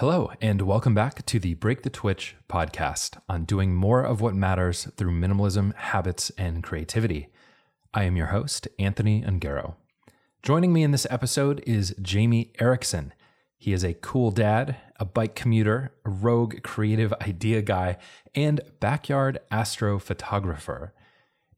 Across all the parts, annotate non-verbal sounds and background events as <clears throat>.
Hello, and welcome back to the Break the Twitch podcast on doing more of what matters through minimalism, habits, and creativity. I am your host, Anthony Ongaro. Joining me in this episode is Jamie Erickson. He is a cool dad, a bike commuter, a rogue creative idea guy, and backyard astrophotographer.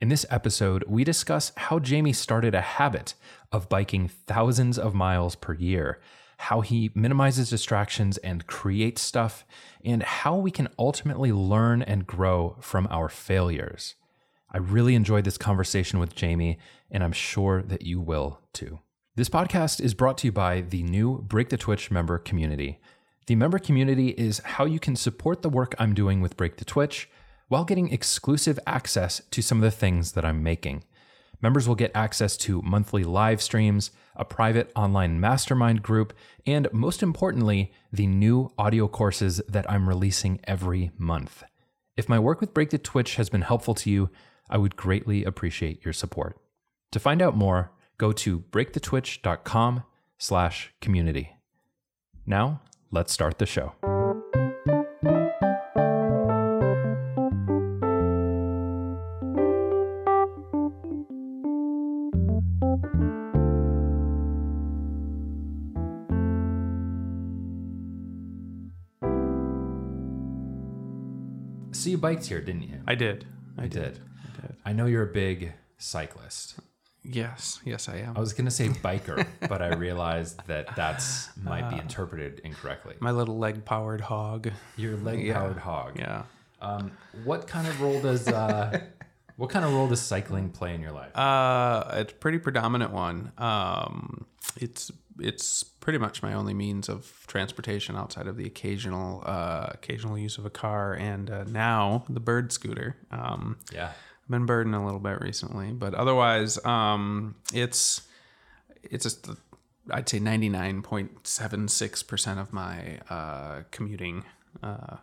In this episode, we discuss how Jamie started a habit of biking thousands of miles per year, how he minimizes distractions and creates stuff, and how we can ultimately learn and grow from our failures. I really enjoyed this conversation with Jamie, and I'm sure that you will too. This podcast is brought to you by the new Break the Twitch member community. The member community is how you can support the work I'm doing with Break the Twitch while getting exclusive access to some of the things that I'm making. Members will get access to monthly live streams, a private online mastermind group, and most importantly, the new audio courses that I'm releasing every month. If my work with Break the Twitch has been helpful to you, I would greatly appreciate your support. To find out more, go to breakthetwitch.com slash community. Now, let's start the show. Biked here, didn't you? I did. I did. did. I did. I know you're a big cyclist. Yes. Yes, I am. I was going to say biker, <laughs> but I realized that that's might be interpreted incorrectly. My little leg powered hog. Your leg Yeah. powered hog. Yeah. Um, what kind of role does uh, <laughs> what kind of role does cycling play in your life? Uh, it's a pretty predominant one. Um, it's it's pretty much my only means of transportation outside of the occasional uh, occasional use of a car and uh, now the bird scooter. Um, yeah. I've been birding a little bit recently, but otherwise, um, it's it's just I'd say ninety nine point seven six percent of my uh, commuting uh,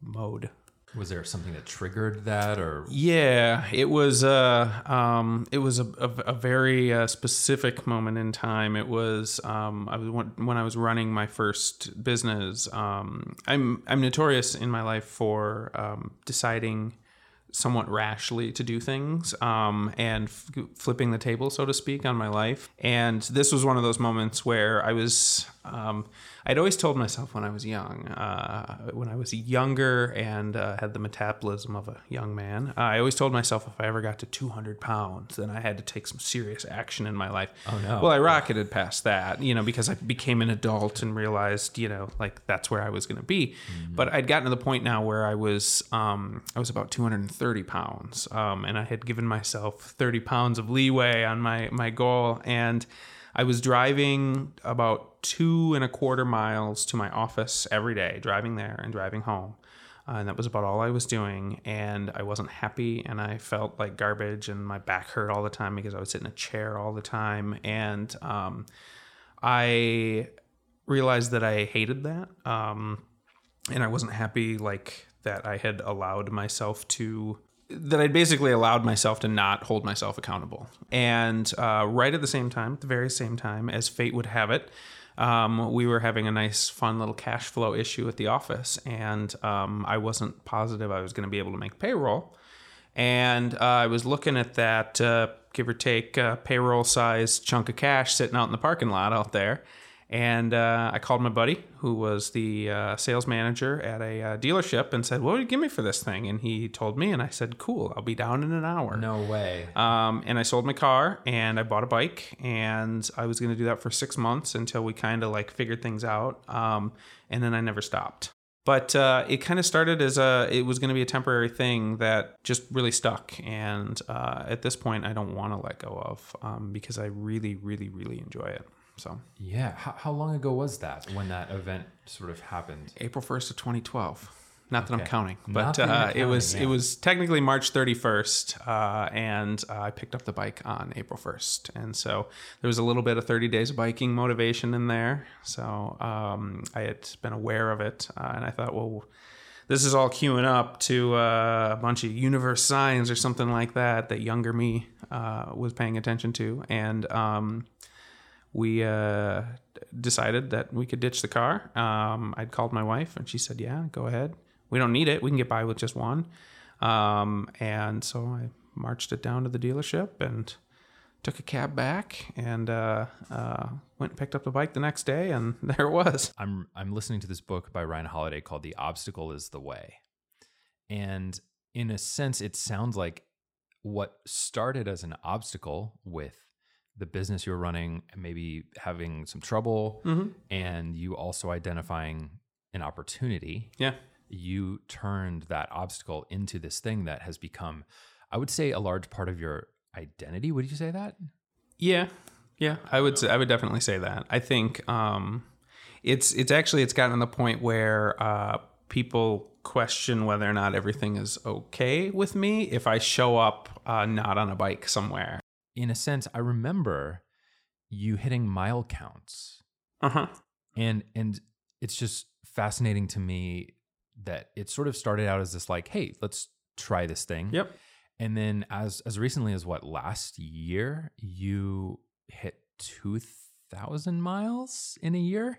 mode. Was there something that triggered that, or Yeah, it was uh, um, it was a, a, a very uh, specific moment in time. It was um, I was when I was running my first business. Um, I'm I'm notorious in my life for um, deciding somewhat rashly to do things um, and f- flipping the table, so to speak, on my life. And this was one of those moments where I was, um, I'd always told myself when I was young, uh, when I was younger and uh, had the metabolism of a young man, I always told myself if I ever got to 200 pounds, then I had to take some serious action in my life. Oh, no. Well, I rocketed past that, you know, because I became an adult and realized, you know, like that's where I was going to be. But I'd gotten to the point now where I was, um, I was about 230 pounds, um, and I had given myself 30 pounds of leeway on my my goal, and I was driving about two and a quarter miles to my office every day, driving there and driving home. Uh, and that was about all I was doing. And I wasn't happy and I felt like garbage and my back hurt all the time because I would sit in a chair all the time. And um, I realized that I hated that. Um, and I wasn't happy like that I had allowed myself to that I'd basically allowed myself to not hold myself accountable. And uh, right at the same time, the very same time, as fate would have it, um, we were having a nice, fun little cash flow issue at the office, and um, I wasn't positive I was going to be able to make payroll. And uh, I was looking at that, uh, give or take, uh, payroll size chunk of cash sitting out in the parking lot out there. And uh, I called my buddy, who was the uh, sales manager at a uh, dealership, and said, "What would you give me for this thing?" And he told me, and I said, "Cool, I'll be down in an hour." no way? Um, and I sold my car and I bought a bike and I was going to do that for six months until we kind of like figured things out. Um, and then I never stopped. But uh, it kind of started as a, it was going to be a temporary thing that just really stuck. And uh, at this point, I don't want to let go of um, because I really, really, really enjoy it. So yeah. How, how long ago was that when that event sort of happened? April 1st of 2012. Not that I'm counting, but uh, it was counting, it was technically March 31st, uh, and uh, I picked up the bike on April 1st, and so there was a little bit of 30 days of biking motivation in there. So um, I had been aware of it, uh, and I thought, well, this is all queuing up to uh, a bunch of universe signs or something like that that younger me uh, was paying attention to, and um, we uh, decided that we could ditch the car. Um, I'd called my wife, and she said, "Yeah, go ahead. We don't need it. We can get by with just one." Um, and so I marched it down to the dealership and took a cab back and uh, uh, went and picked up the bike the next day, and <laughs> there it was. I'm I'm listening to this book by Ryan Holiday called The Obstacle is the Way. And in a sense, it sounds like what started as an obstacle with the business you're running, maybe having some trouble, and you also identifying an opportunity. Yeah. You turned that obstacle into this thing that has become, I would say, a large part of your identity. Would you say that? Yeah, yeah, I would say, I would definitely say that. I think um, it's it's actually it's gotten to the point where uh, people question whether or not everything is okay with me if I show up uh, not on a bike somewhere. In a sense, I remember you hitting mile counts. Uh huh. and and it's just fascinating to me that it sort of started out as this like hey let's try this thing Yep. and then as as recently as what last year you hit 2000 miles in a year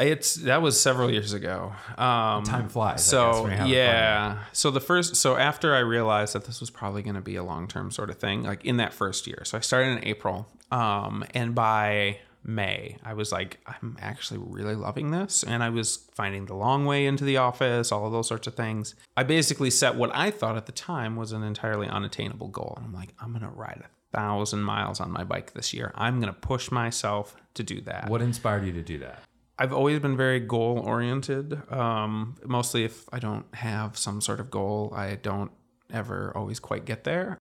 It's that was several years ago. Um, Time flies, guess, So when you're having yeah. So the first, so after I realized that this was probably going to be a long term sort of thing, like in that first year. So I started in April, um, and by May, I was like, I'm actually really loving this, and I was finding the long way into the office, all of those sorts of things. I basically set what I thought at the time was an entirely unattainable goal, and I'm like, I'm gonna ride a thousand miles on my bike this year. I'm gonna push myself to do that. what inspired you to do that I've always been very goal oriented. Um, mostly, if I don't have some sort of goal, I don't ever always quite get there.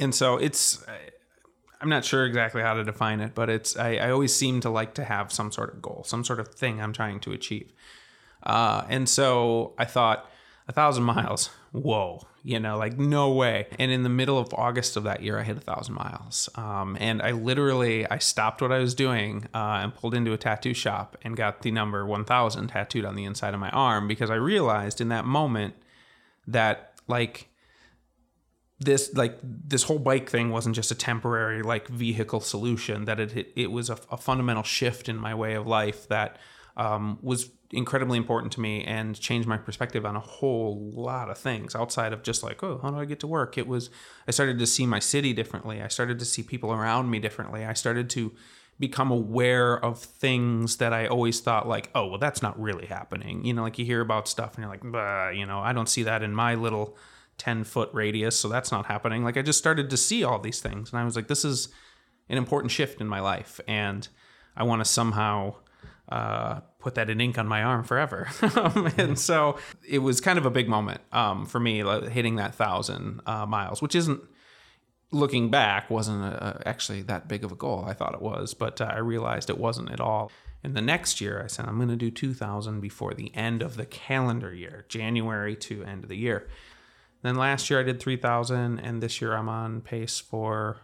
And so it's, I'm not sure exactly how to define it, but it's, I, I always seem to like to have some sort of goal, some sort of thing I'm trying to achieve. Uh, and so I thought, a thousand miles, whoa, you know, like no way. And in the middle of August of that year, I hit a thousand miles. Um, and I literally, I stopped what I was doing uh, and pulled into a tattoo shop and got the number 1000 tattooed on the inside of my arm because I realized in that moment that like this like this whole bike thing wasn't just a temporary like vehicle solution that it it, was a, a fundamental shift in my way of life that um, was incredibly important to me and changed my perspective on a whole lot of things outside of just like oh how do i get to work? It was i started to see my city differently. I started to see people around me differently. I started to become aware of things that i always thought like oh well that's not really happening. You know like you hear about stuff and you're like you know i don't see that in my little 10 foot radius so that's not happening. Like i just started to see all these things and i was like this is an important shift in my life and i want to somehow uh, put that in ink on my arm forever. <laughs> And so it was kind of a big moment um, for me like, hitting that thousand uh, miles which isn't looking back wasn't a, actually that big of a goal i thought it was but uh, i realized it wasn't at all. And the next year i said i'm going to do 2000 before the end of the calendar year january to end of the year. Then last year I did 3,000, and this year I'm on pace for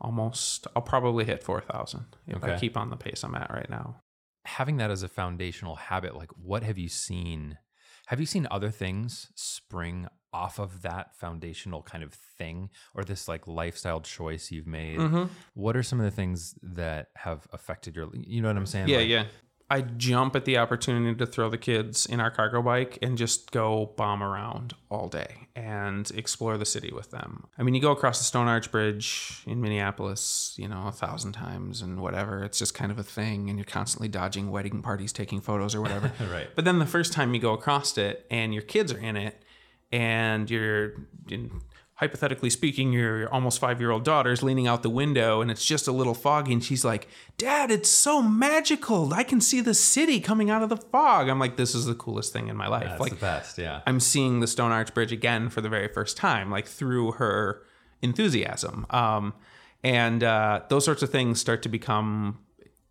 almost, I'll probably hit 4,000 if I keep on the pace I'm at right now. Having that as a foundational habit like what have you seen have you seen other things spring off of that foundational kind of thing or this like lifestyle choice you've made Mm-hmm. what are some of the things that have affected your you know what i'm saying Yeah, Like, yeah. I jump at the opportunity to throw the kids in our cargo bike and just go bomb around all day and explore the city with them. I mean, you go across the Stone Arch Bridge in Minneapolis, you know, a thousand times and whatever. It's just kind of a thing, and you're constantly dodging wedding parties, taking photos or whatever. <laughs> Right. But then the first time you go across it and your kids are in it, and you're in, hypothetically speaking, your almost five year old daughter's leaning out the window and it's just a little foggy, and she's like, Dad, it's so magical. I can see the city coming out of the fog. I'm like, this is the coolest thing in my life. that's like, the best yeah I'm seeing the Stone Arch Bridge again for the very first time, like through her enthusiasm. Um, and uh, those sorts of things start to become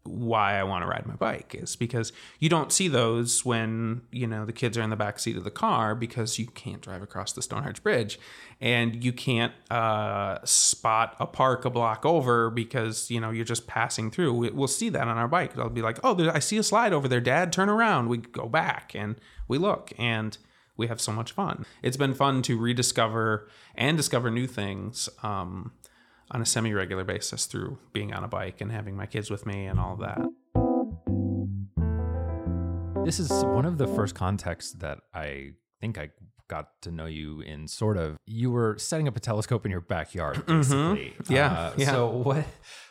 why I want to ride my bike is because you don't see those when you know the kids are in the back seat of the car because you can't drive across the Stone Arch Bridge and you can't uh, spot a park a block over because you know you're just passing through. We- We'll see that on our bike. I'll be like, oh, I see a slide over there, Dad. Turn around. We go back and we look and we have so much fun. It's been fun to rediscover and discover new things. Um, on a semi regular basis through being on a bike and having my kids with me and all of that. This is one of the first contexts that I think I got to know you in sort of you were setting up a telescope in your backyard <clears throat> basically Mm-hmm. Yeah, Uh, yeah. so what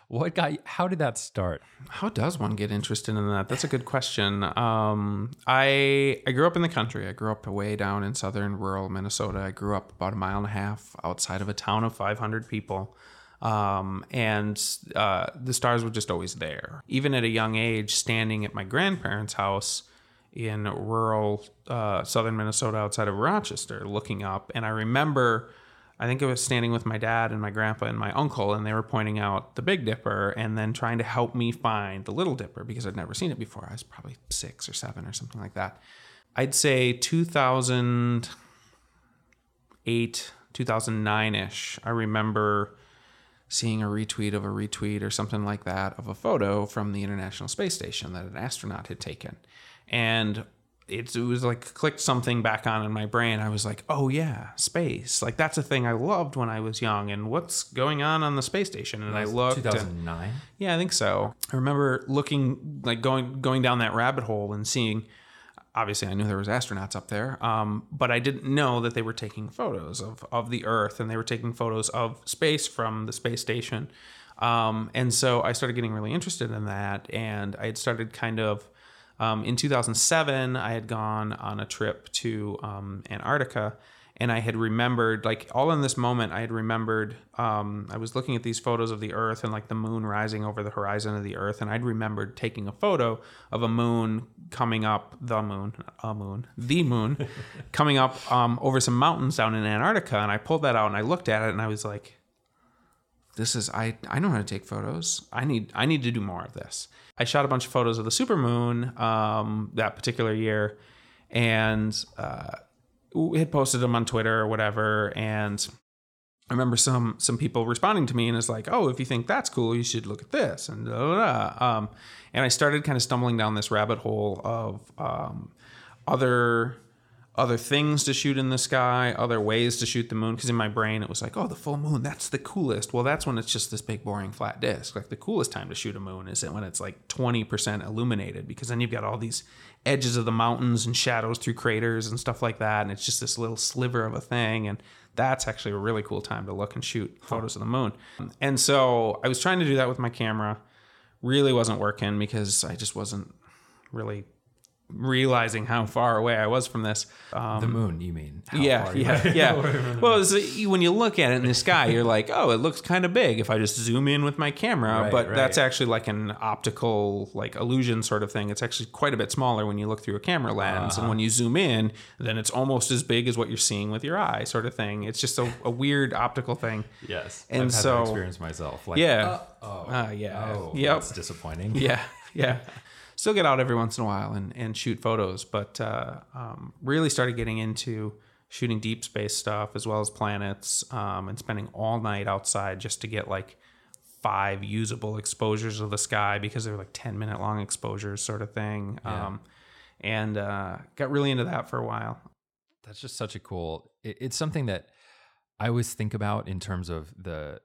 what got you, how did that start How does one get interested in that? That's a good question. Um, I I grew up in the country. I grew up way down in southern rural Minnesota. I grew up about a mile and a half outside of a town of 500 people. Um, and uh, the stars were just always there. Even at a young age, standing at my grandparents' house in rural uh, southern Minnesota outside of Rochester, looking up. And I remember, I think I was standing with my dad and my grandpa and my uncle, and they were pointing out the Big Dipper and then trying to help me find the Little Dipper because I'd never seen it before. I was probably six or seven or something like that. I'd say 2008, 2009 ish. I remember seeing a retweet of a retweet or something like that of a photo from the International Space Station that an astronaut had taken. And it, it was like clicked something back on in my brain. I was like, oh yeah, space. Like that's a thing I loved when I was young. And what's going on on the space station? And I looked. 2009 yeah, I think so. I remember looking like going going down that rabbit hole and seeing. Obviously, I knew there was astronauts up there, um, but I didn't know that they were taking photos of of the Earth and they were taking photos of space from the space station. Um, and so I started getting really interested in that, and I had started kind of. Um, in 2007, I had gone on a trip to um, Antarctica, and I had remembered, like, all in this moment, I had remembered. Um, I was looking at these photos of the Earth and like the moon rising over the horizon of the Earth, and I'd remembered taking a photo of a moon coming up, the moon, a moon, the moon, <laughs> coming up um, over some mountains down in Antarctica, and I pulled that out and I looked at it, and I was like, this is I I know how to take photos. I need I need to do more of this. I shot a bunch of photos of the supermoon um, that particular year, and uh, had posted them on Twitter or whatever. And I remember some some people responding to me and it's like, oh, if you think that's cool, you should look at this and. Um, and I started kind of stumbling down this rabbit hole of um, other other things to shoot in the sky, other ways to shoot the moon. Because in my brain, it was like, oh, the full moon, that's the coolest. Well, that's when it's just this big, boring, flat disk. Like the coolest time to shoot a moon is when it's like 20% illuminated, because then you've got all these edges of the mountains and shadows through craters and stuff like that. And it's just this little sliver of a thing. And that's actually a really cool time to look and shoot photos of the moon. And so I was trying to do that with my camera. Really wasn't working because I just wasn't really realizing how far away I was from this. Um, the moon you mean How yeah, far yeah, went? <laughs> yeah. well, it's, when you look at it in the sky, you're <laughs> like, oh, it looks kind of big if I just zoom in with my camera. Right, but right. that's actually like an optical, like illusion sort of thing. It's actually quite a bit smaller when you look through a camera lens, Uh-huh. and when you zoom in, then it's almost as big as what you're seeing with your eye, sort of thing. It's just a, a weird optical thing. yes And I've had so- that experience myself like Yeah. oh Uh, yeah. oh Yep. that's disappointing yeah, yeah. <laughs> Still get out every once in a while and, and shoot photos, but uh, um, really started getting into shooting deep space stuff as well as planets um, and spending all night outside just to get like five usable exposures of the sky because they're like 10 minute long exposures sort of thing. Um, and uh, got really into that for a while. that's just such a cool it, it's something that i always think about in terms of the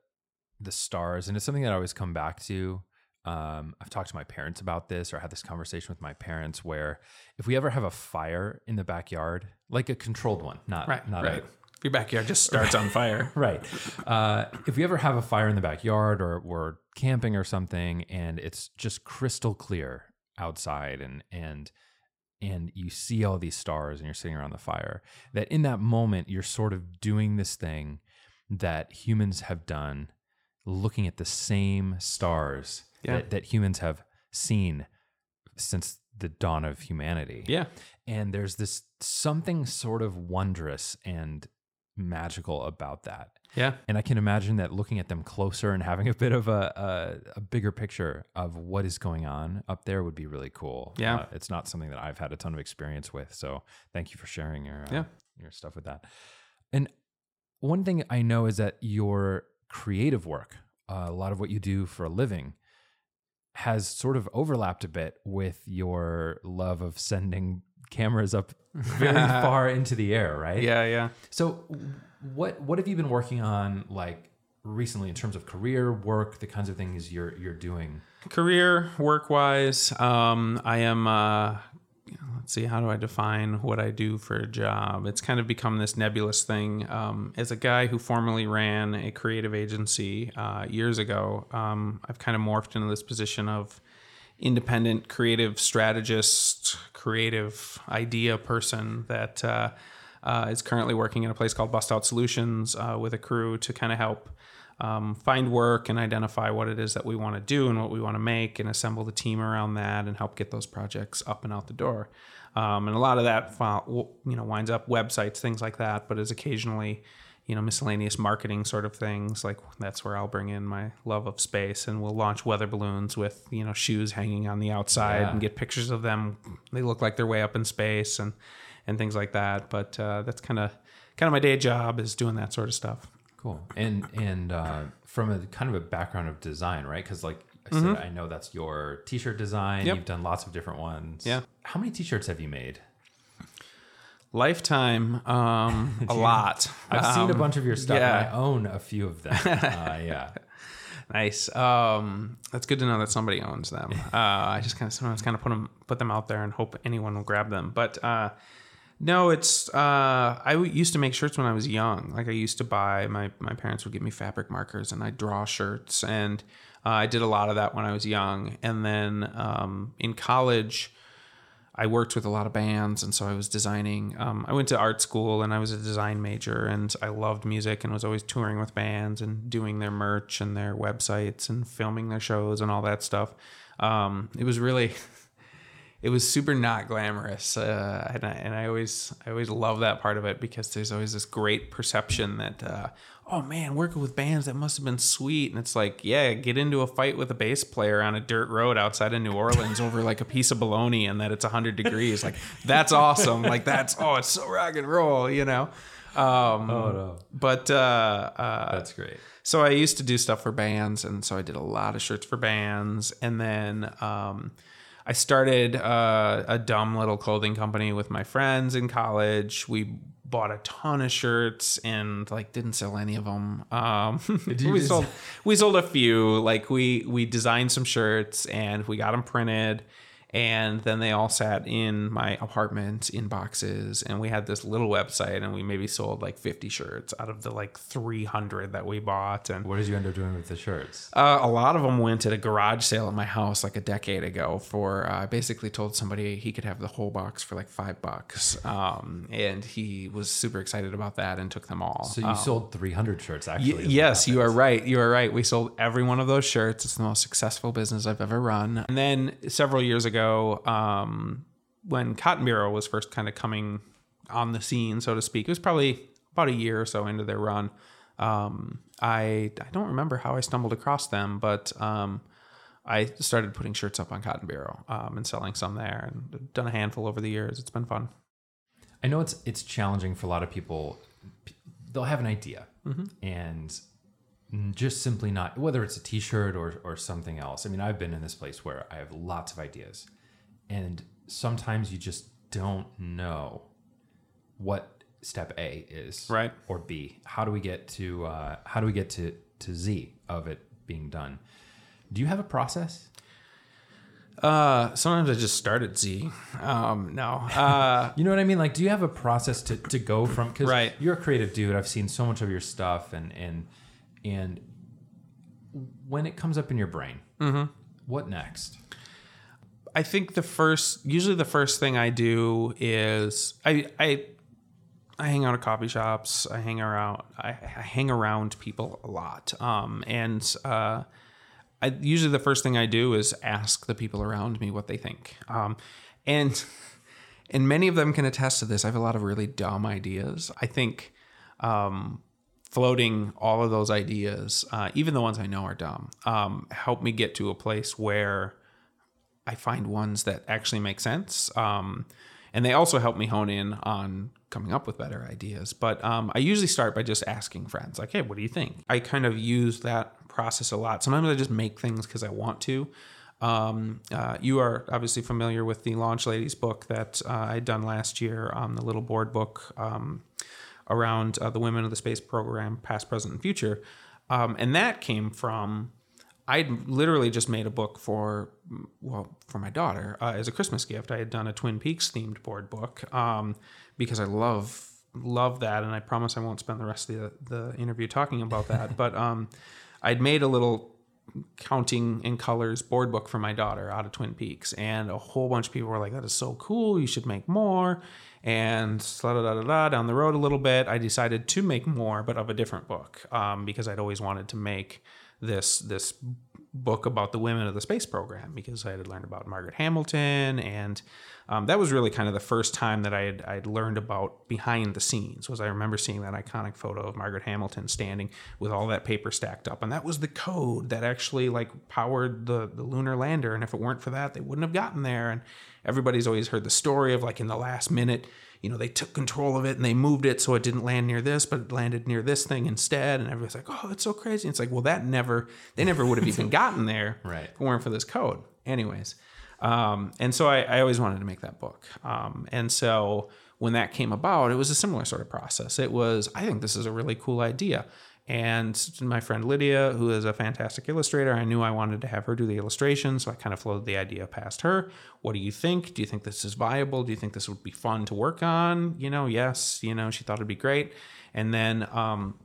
the stars and it's something that i always come back to um, i've talked to my parents about this or had this conversation with my parents where if we ever have a fire in the backyard like a controlled one not Right, not right. a your backyard just <laughs> starts on fire. <laughs> right. Uh, if we ever have a fire in the backyard or we're camping or something, and it's just crystal clear outside, and and and you see all these stars, and you're sitting around the fire, that in that moment you're sort of doing this thing that humans have done, looking at the same stars Yeah. that, that humans have seen since the dawn of humanity Yeah. and there's this something sort of wondrous and magical about that Yeah. and i can imagine that looking at them closer and having a bit of a, a, a bigger picture of what is going on up there would be really cool Yeah. Uh, it's not something that i've had a ton of experience with so thank you for sharing your uh, Yeah. your stuff with that and one thing i know is that your creative work uh, a lot of what you do for a living has sort of overlapped a bit with your love of sending cameras up very <laughs> far into the air, right? Yeah. Yeah. So what what have you been working on like recently in terms of career, work, the kinds of things you're you're doing? Career, work wise, um, I am. Uh, let's see, how do I define what I do for a job? It's kind of become this nebulous thing. Um, as a guy who formerly ran a creative agency uh, years ago, um, I've kind of morphed into this position of independent creative strategist, creative idea person that uh, uh, is currently working in a place called Bust Out Solutions uh, with a crew to kind of help um, find work and identify what it is that we want to do and what we want to make and assemble the team around that and help get those projects up and out the door. Um, and a lot of that, you know, winds up websites, things like that, but is occasionally, you know, miscellaneous marketing sort of things. Like that's where I'll bring in my love of space and we'll launch weather balloons with, you know, shoes hanging on the outside Yeah. and get pictures of them. They look like they're way up in space and, and things like that. But uh, that's kind of, kind of my day job is doing that sort of stuff. Cool. And and uh, from a kind of a background of design, right? Because like I said, I know that's your t-shirt design. Mm-hmm. Yep. You've done lots of different ones. Yeah. How many t-shirts have you made? Lifetime, um, <laughs> a lot. I've seen a Um, bunch of your stuff. yeah. And I own a few of them. <laughs> uh, yeah. Nice. Um, that's good to know that somebody owns them. <laughs> Uh, I just kind of sometimes kind of put them put them out there and hope anyone will grab them. But uh, no, it's uh, I used to make shirts when I was young. Like I used to buy my my parents would give me fabric markers and I'd draw shirts and uh, I did a lot of that when I was young. And then um, in college. I worked with a lot of bands, and so I was designing. Um, I went to art school, and I was a design major, and I loved music, and was always touring with bands and doing their merch and their websites and filming their shows and all that stuff. Um, it was really, <laughs> it was super not glamorous, uh, and I and I always I always love that part of it because there's always this great perception that. Uh, Oh man, working with bands that must have been sweet. And it's like, yeah, get into a fight with a bass player on a dirt road outside of New Orleans over like a piece of bologna and that it's 100 degrees. Like, that's awesome. Like, that's, oh, it's so rock and roll, you know? Um, Oh no. but uh, uh, That's great. so I used to do stuff for bands, and so I did a lot of shirts for bands, and then um, I started uh, a dumb little clothing company with my friends in college. We bought a ton of shirts and like didn't sell any of them. Um, <laughs> we sold we sold a few. Like we we designed some shirts and we got them printed. And then they all sat in my apartment in boxes, and we had this little website, and we maybe sold like 50 shirts out of the like 300 that we bought. And What did you end up doing with the shirts? uh, a lot of them went at a garage sale at my house like a decade ago. For uh, I basically told somebody he could have the whole box for like five bucks, um, and he was super excited about that and took them all. So you Um, sold 300 shirts y- actually. what yes, you are right. You are right. We sold every one of those shirts. It's the most successful business I've ever run. And then several years ago, um, when Cotton Bureau was first kind of coming on the scene, so to speak, it was probably about a year or so into their run. Um, I I don't remember how I stumbled across them, but um, I started putting shirts up on Cotton Bureau um, and selling some there, and done a handful over the years. It's been fun. I know it's it's challenging for a lot of people. They'll have an idea Mm-hmm. and just simply not whether it's a t-shirt or or something else. I mean, I've been in this place where I have lots of ideas and sometimes you just don't know what step A is Right. or B. How do we get to uh, how do we get to to Z of it being done? Do you have a process? Uh, sometimes I just start at Z. Um, no. Uh, <laughs> You know what I mean? Like, do you have a process to, to go from? Because Right. you're a creative dude. I've seen so much of your stuff, and and and when it comes up in your brain, Mm-hmm. what next? I think the first, usually the first thing I do is I I I hang out at coffee shops. I hang around. I, I hang around people a lot. Um, and uh, I usually the first thing I do is ask the people around me what they think. Um, and and many of them can attest to this. I have a lot of really dumb ideas. I think um, floating all of those ideas, uh, even the ones I know are dumb, um, help me get to a place where I find ones that actually make sense. Um, and they also help me hone in on coming up with better ideas. But um, I usually start by just asking friends, like, hey, what do you think? I kind of use that process a lot. Sometimes I just make things because I want to. Um, uh, you are obviously familiar with the Launch Ladies book that uh, I'd done last year on the little board book um, around uh, the women of the space program, past, present, and future. um, and that came from I literally just made a book for well for my daughter uh, as a Christmas gift. I had done a Twin Peaks themed board book um, because I love love that, and I promise I won't spend the rest of the, the interview talking about that. <laughs> but um, I'd made a little counting in colors board book for my daughter out of Twin Peaks, and a whole bunch of people were like, "That is so cool! You should make more." And da da da da down the road a little bit, I decided to make more, but of a different book um, because I'd always wanted to make this this book about the women of the space program because I had learned about Margaret Hamilton and um, that was really kind of the first time that I had I'd learned about behind the scenes was I remember seeing that iconic photo of Margaret Hamilton standing with all that paper stacked up and that was the code that actually like powered the the lunar lander and if it weren't for that they wouldn't have gotten there and everybody's always heard the story of like in the last minute you know, they took control of it and they moved it so it didn't land near this, but it landed near this thing instead. And everybody's like, oh, it's so crazy. And it's like, well, that never, they never would have even <laughs> gotten there <laughs> right. if it weren't for this code. Anyways. Um, and so I, I, always wanted to make that book. Um, and so when that came about, it was a similar sort of process. It was, I think this is a really cool idea. And my friend Lydia, who is a fantastic illustrator, I knew I wanted to have her do the illustration, So I kind of floated the idea past her. What do you think? Do you think this is viable? Do you think this would be fun to work on? You know, yes, you know, she thought it'd be great. And then um,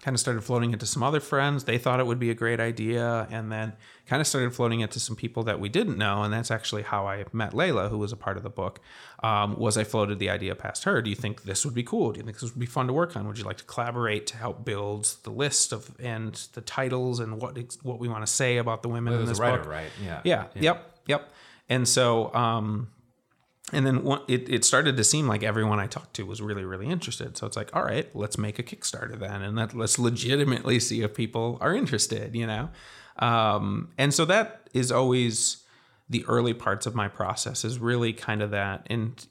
kind of started floating it to some other friends. They thought it would be a great idea. And then kind of started floating it to some people that we didn't know. And that's actually how I met Layla, who was a part of the book, um, was I floated the idea past her. Do you think this would be cool? Do you think this would be fun to work on? Would you like to collaborate to help build the list of and the titles and what what we want to say about the women well, in this writer, book? Right. Yeah. yeah. Yeah. Yep. Yep. And so, um, and then it, it started to seem like everyone I talked to was really, really interested. So it's like, all right, let's make a Kickstarter then. And that, let's legitimately see if people are interested, you know? Um, and so that is always the early parts of my process is really kind of that. And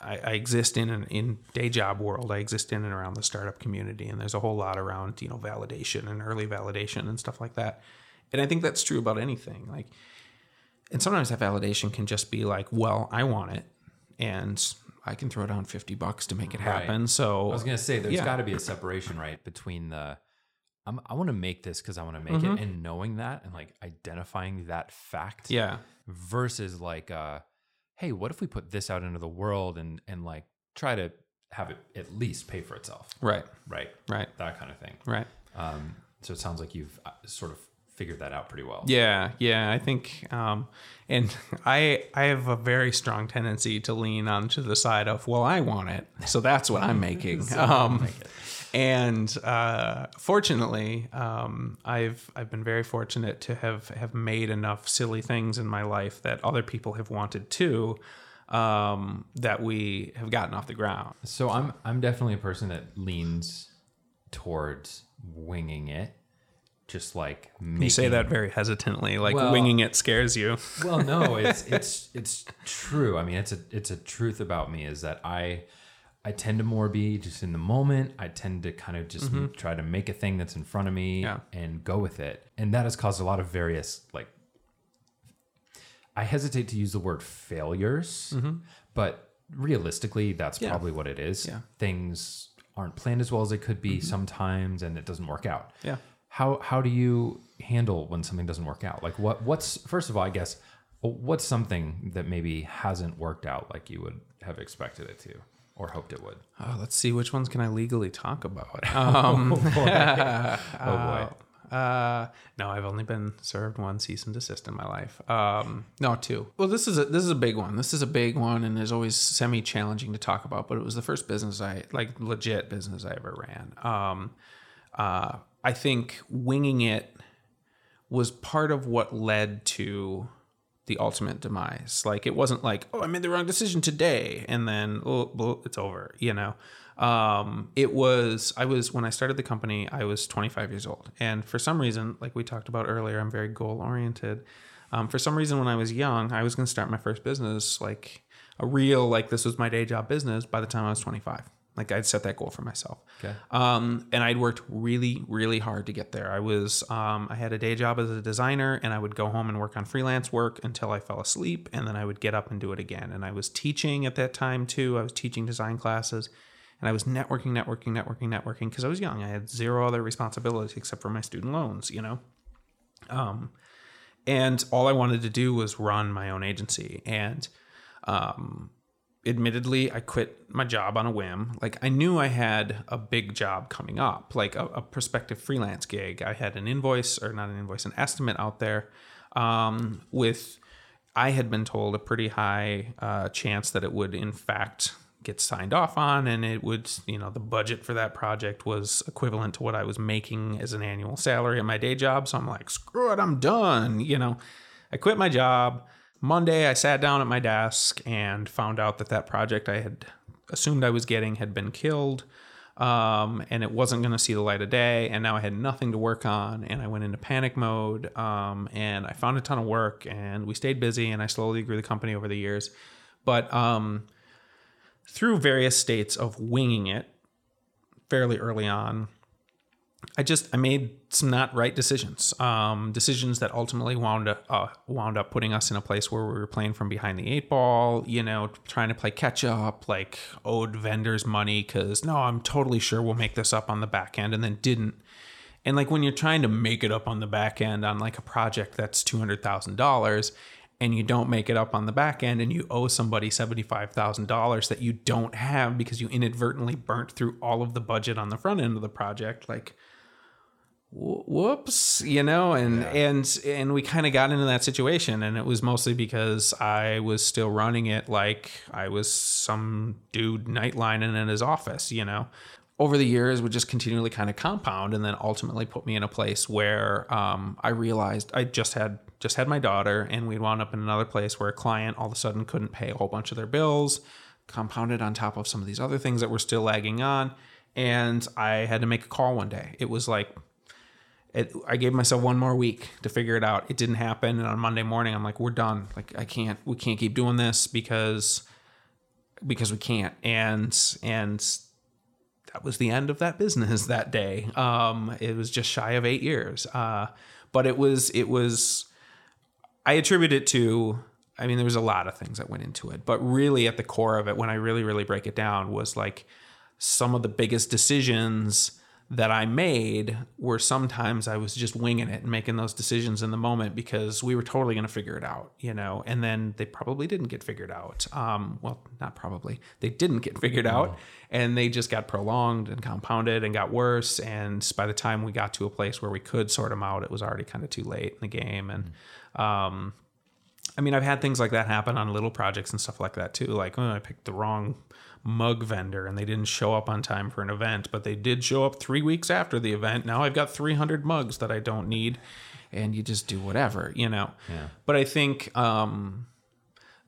I, I exist in an in day job world. I exist in and around the startup community. And there's a whole lot around, you know, validation and early validation and stuff like that. And I think that's true about anything. Like, and sometimes that validation can just be like, well, I want it and I can throw down 50 bucks to make it happen. Right. So I was going to say, there's yeah. got to be a separation, right? Between the, I'm, i want to make this because I want to make Mm-hmm. it and knowing that and like identifying that fact yeah, versus like, uh, hey, what if we put this out into the world and, and like try to have it at least pay for itself? right, Right. right, That kind of thing. right. Um, so it sounds like you've uh, sort of figured that out pretty well. Yeah, yeah. I think, um, and <laughs> I I have a very strong tendency to lean onto the side of, well, I want it, so that's what I'm making. <laughs> um, and uh, fortunately, um, I've I've been very fortunate to have have made enough silly things in my life that other people have wanted too. Um, that we have gotten off the ground. So I'm I'm definitely a person that leans towards winging it, just like making, You say that very hesitantly, like Well- winging it scares you. <laughs> Well, no, <laughs> it's it's it's true. I mean, it's a it's a truth about me is that I I tend to more be just in the moment. I tend to kind of just mm-hmm. try to make a thing that's in front of me Yeah. and go with it, and that has caused a lot of various like. I hesitate to use the word failures, mm-hmm. but realistically, that's Yeah. probably what it is. Yeah. Things aren't planned as well as they could be mm-hmm. sometimes, and it doesn't work out Yeah. How how do you handle when something doesn't work out like what what's first of all i guess what's something that maybe hasn't worked out like you would have expected it to or hoped it would Oh, let's see which ones can I legally talk about. <laughs> Um, <laughs> <laughs> oh boy Uh, no, I've only been served one cease and desist in my life. Um, no, two. Well, this is a this is a big one. This is a big one, and there's always semi challenging to talk about. But it was the first business I like legit business I ever ran. Um, uh, I think winging it was part of what led to the ultimate demise. Like it wasn't like, oh, I made the wrong decision today, and then oh, it's over. You know, um, it was. I was when I started the company. I was 25 years old, and for some reason, like we talked about earlier, I'm very goal oriented. Um, for some reason, when I was young, I was going to start my first business, like a real, like this was my day job business. By the time I was 25, like I'd set that goal for myself. Okay. Um, and I'd worked really, really hard to get there. I was, um, I had a day job as a designer, and I would go home and work on freelance work until I fell asleep, and then I would get up and do it again. And I was teaching at that time too. I was teaching design classes, and I was networking, networking, networking, networking because I was young. I had zero other responsibilities except for my student loans, you know. Um, and all I wanted to do was run my own agency. And um, admittedly, I quit my job on a whim. Like I knew I had a big job coming up, like a, a prospective freelance gig. I had an invoice, or not an invoice, an estimate out there um, with. I had been told a pretty high uh, chance that it would, in fact, get signed off on and it would you know the budget for that project was equivalent to what i was making as an annual salary at my day job so i'm like screw it i'm done you know i quit my job monday i sat down at my desk and found out that that project i had assumed i was getting had been killed um, and it wasn't going to see the light of day and now i had nothing to work on and i went into panic mode um, and i found a ton of work and we stayed busy and i slowly grew the company over the years. But um, through various states of winging it fairly early on i just i made some not right decisions um, decisions that ultimately wound up uh, wound up putting us in a place where we were playing from behind the eight ball you know trying to play catch up like owed vendors money because no i'm totally sure we'll make this up on the back end and then didn't. And like when you're trying to make it up on the back end on like a project that's $200000 and you don't make it up on the back end and you owe somebody $75,000 that you don't have because you inadvertently burnt through all of the budget on the front end of the project like whoops you know and yeah. and and we kind of got into that situation and it was mostly because I was still running it like I was some dude nightlining in his office you know over the years would just continually kind of compound and then ultimately put me in a place where um, I realized I just had just had my daughter and we'd wound up in another place where a client all of a sudden couldn't pay a whole bunch of their bills compounded on top of some of these other things that were still lagging on and I had to make a call one day it was like it, I gave myself one more week to figure it out. It didn't happen, and on Monday morning, I'm like, "We're done. Like, I can't. We can't keep doing this because because we can't." And and that was the end of that business <laughs> that day. Um, it was just shy of eight years. Uh, but it was, it was, I attribute it to, I mean, there was a lot of things that went into it, but really at the core of it, when I really, really break it down, was like some of the biggest decisions that I made were sometimes I was just winging it and making those decisions in the moment because we were totally going to figure it out, you know, and then they probably didn't get figured out. Um, well, not probably, they didn't get figured out and they just got prolonged and compounded and got worse. And by the time we got to a place where we could sort them out, it was already kind of too late in the game. And, um, I mean, I've had things like that happen on little projects and stuff like that too. Like, oh, I picked the wrong mug vendor and they didn't show up on time for an event, but they did show up three weeks after the event. Now I've got 300 mugs that I don't need. And you just do whatever, you know. Yeah. But I think um,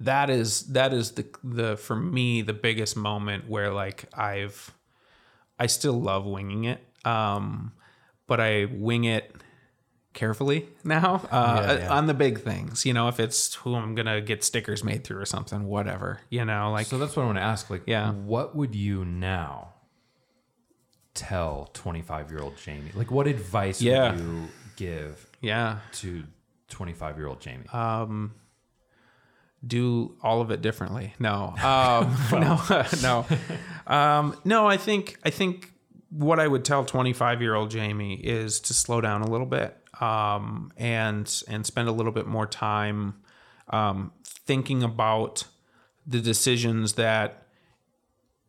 that is that is the the for me the biggest moment where like I've I still love winging it, um, but I wing it carefully now uh, yeah, yeah. on the big things. You know, if it's who I'm gonna get stickers made through or something, whatever. You know, like so that's what I want to ask. Like, yeah, what would you now tell 25 year old Jamie? Like, what advice yeah. would you give? Yeah, to 25 year old Jamie. Um, do all of it differently. No, <laughs> um, <laughs> no, <laughs> no, um, no. I think I think what I would tell 25 year old Jamie is to slow down a little bit um, and and spend a little bit more time um, thinking about the decisions that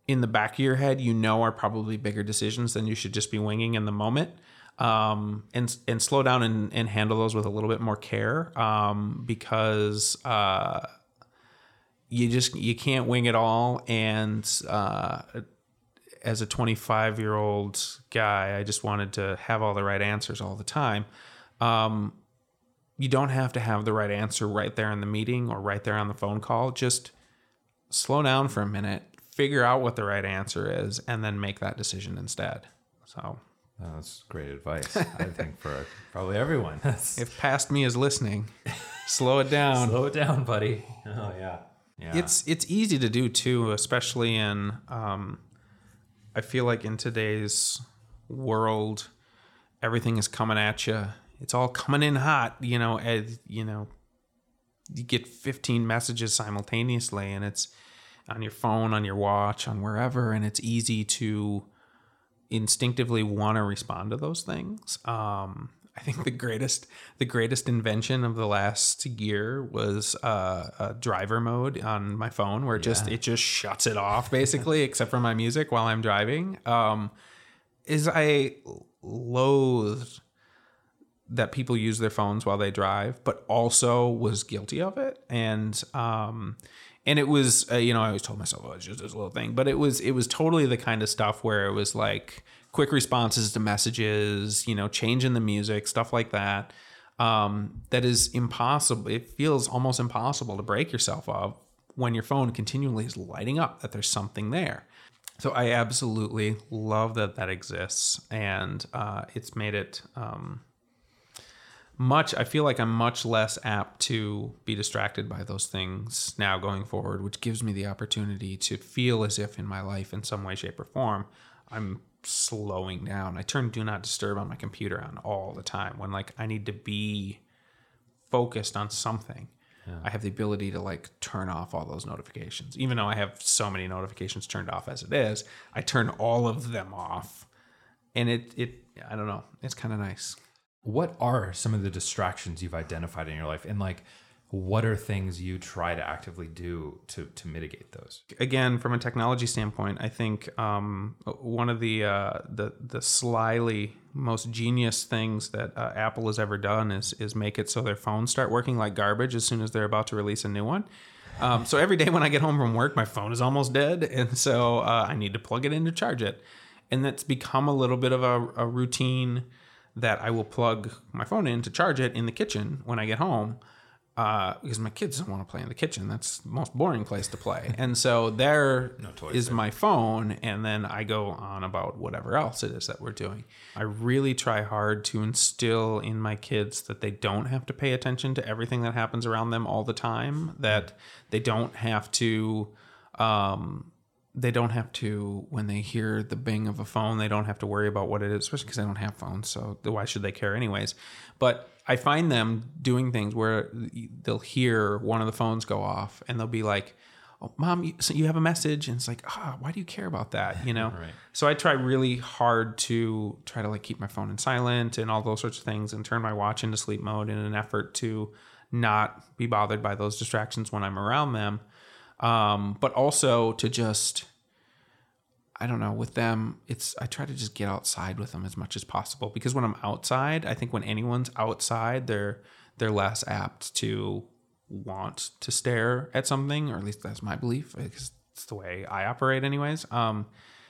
in the back of your head you know are probably bigger decisions than you should just be winging in the moment. Um, and and slow down and, and handle those with a little bit more care um, because uh, you just you can't wing it all. And uh, as a 25 year old guy i just wanted to have all the right answers all the time um, you don't have to have the right answer right there in the meeting or right there on the phone call. Just slow down for a minute, figure out what the right answer is, and then make that decision instead. So that's great advice. I think for probably everyone. <laughs> if past me is listening, slow it down. slow it down, buddy. Oh yeah. Yeah. It's it's easy to do too, especially in um, I feel like in today's world, everything is coming at you it's all coming in hot, you know, as you know, you get 15 messages simultaneously and it's on your phone, on your watch, on wherever, and it's easy to instinctively want to respond to those things. Um, I think the greatest the greatest invention of the last year was uh, a driver mode on my phone, where it just it just shuts it off basically, <laughs> except for my music while I'm driving. Um, is I loathed that people use their phones while they drive, but also was guilty of it, and um, and it was uh, you know I always told myself oh it's just this little thing, but it was it was totally the kind of stuff where it was like quick responses to messages, you know, changing the music, stuff like that. Um, that is impossible. It feels almost impossible to break yourself of when your phone continually is lighting up that there's something there. So I absolutely love that that exists, and uh, it's made it um, much. I feel like I'm much less apt to be distracted by those things now going forward, which gives me the opportunity to feel as if in my life, in some way, shape, or form, I'm slowing down. I turn do not disturb on my computer on all the time when like I need to be focused on something. Yeah. I have the ability to like turn off all those notifications. Even though I have so many notifications turned off as it is, I turn all of them off. And it it I don't know, it's kind of nice. What are some of the distractions you've identified in your life? And like what are things you try to actively do to to mitigate those? Again from a technology standpoint i think um, one of the uh, the the slyly most genius things that uh, apple has ever done is is make it so their phones start working like garbage as soon as they're about to release a new one. Um, so every day <laughs> when i get home from work my phone is almost dead <laughs> and so uh, i need to plug it in to charge it and that's become a little bit of a, a routine that i will plug my phone in to charge it in the kitchen when i get home uh, because my kids don't want to play in the kitchen. That's the most boring place to play. <laughs> And so there no is there. my phone, and then I go on about whatever else it is that we're doing. I really try hard to instill in my kids that they don't have to pay attention to everything that happens around them all the time. That they don't have to. Um, they don't have to when they hear the bing of a phone they don't have to worry about what it is especially because they don't have phones so why should they care anyways but I find them doing things where they'll hear one of the phones go off and they'll be like, oh, mom, you, so you have a message. And it's like, ah, oh, why do you care about that? You know? <laughs> right. So I try really hard to try to like keep my phone in silent and all those sorts of things and turn my watch into sleep mode in an effort to not be bothered by those distractions when I'm around them. Um, but also to just I don't know, with them, it's I try to just get outside with them as much as possible because when I'm outside, I think when anyone's outside, they're they're less apt to want to stare at something, or at least that's my belief. Because it's the way I operate, anyways. Um,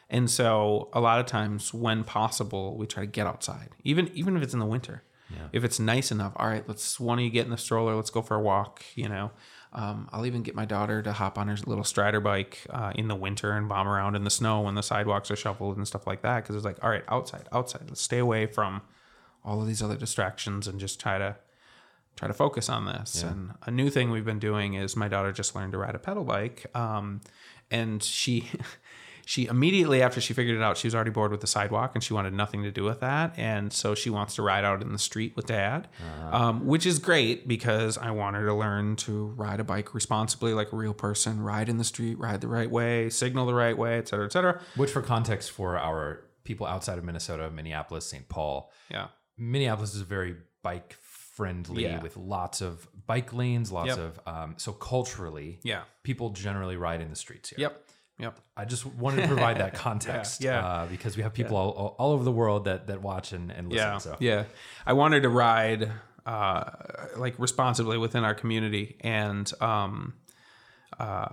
and so a lot of times, when possible, we try to get outside, even even if it's in the winter. Yeah. If it's nice enough, all right, let's one of you get in the stroller, let's go for a walk, you know. Um, I'll even get my daughter to hop on her little strider bike uh, in the winter and bomb around in the snow when the sidewalks are shoveled and stuff like that. Because it's like, all right, outside, outside. Let's stay away from all of these other distractions and just try to try to focus on this. Yeah. And a new thing we've been doing is my daughter just learned to ride a pedal bike, um, and she <laughs> she immediately after she figured it out, she was already bored with the sidewalk and she wanted nothing to do with that. And so she wants to ride out in the street with dad, uh-huh. um, which is great because I want her to learn to ride a bike responsibly, like a real person, ride in the street, ride the right way, signal the right way, et cetera, et cetera. Which, for context, for our people outside of Minnesota, Minneapolis, St. Paul, yeah, Minneapolis is very bike friendly yeah. with lots of bike lanes, lots yep. of um, so culturally, yeah, people generally ride in the streets here. Yep. Yep. I just wanted to provide that <laughs> context. yeah. yeah. Uh, because we have people yeah. all, all over the world that, that watch and, and listen. Yeah. So. Yeah. I wanted to ride uh, like responsibly within our community. And um, uh,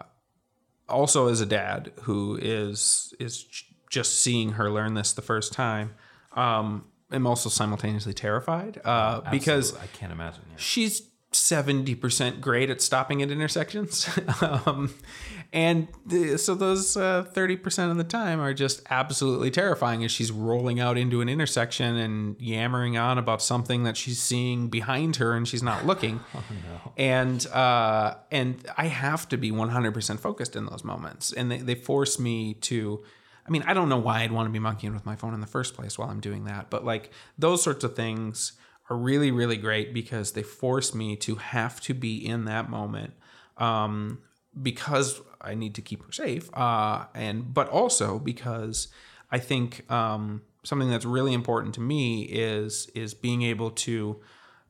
also as a dad who is, is just seeing her learn this the first time, um, I'm also simultaneously terrified uh, because I can't imagine. Yeah. She's 70% great at stopping at intersections. <laughs> um, and the, so those uh, 30% of the time are just absolutely terrifying as she's rolling out into an intersection and yammering on about something that she's seeing behind her and she's not looking. <laughs> oh, no. And, uh, and I have to be 100% focused in those moments. And they, they force me to. I mean, I don't know why I'd want to be monkeying with my phone in the first place while I'm doing that, but like those sorts of things are really, really great because they force me to have to be in that moment um, because I need to keep her safe. Uh, and but also because I think um, something that's really important to me is is being able to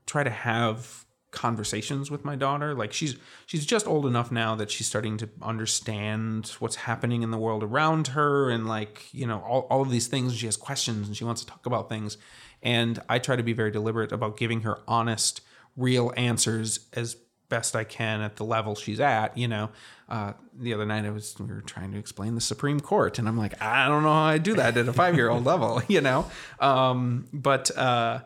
try to have conversations with my daughter. Like she's she's just old enough now that she's starting to understand what's happening in the world around her and like you know all, all of these things. She has questions and she wants to talk about things. And i try to be very deliberate about giving her honest real answers as best i can at the level she's at you know. Uh, the other night i was we were trying to explain the supreme court and i'm like i don't know how i do that at a five year old level <laughs> you know? Um, but uh,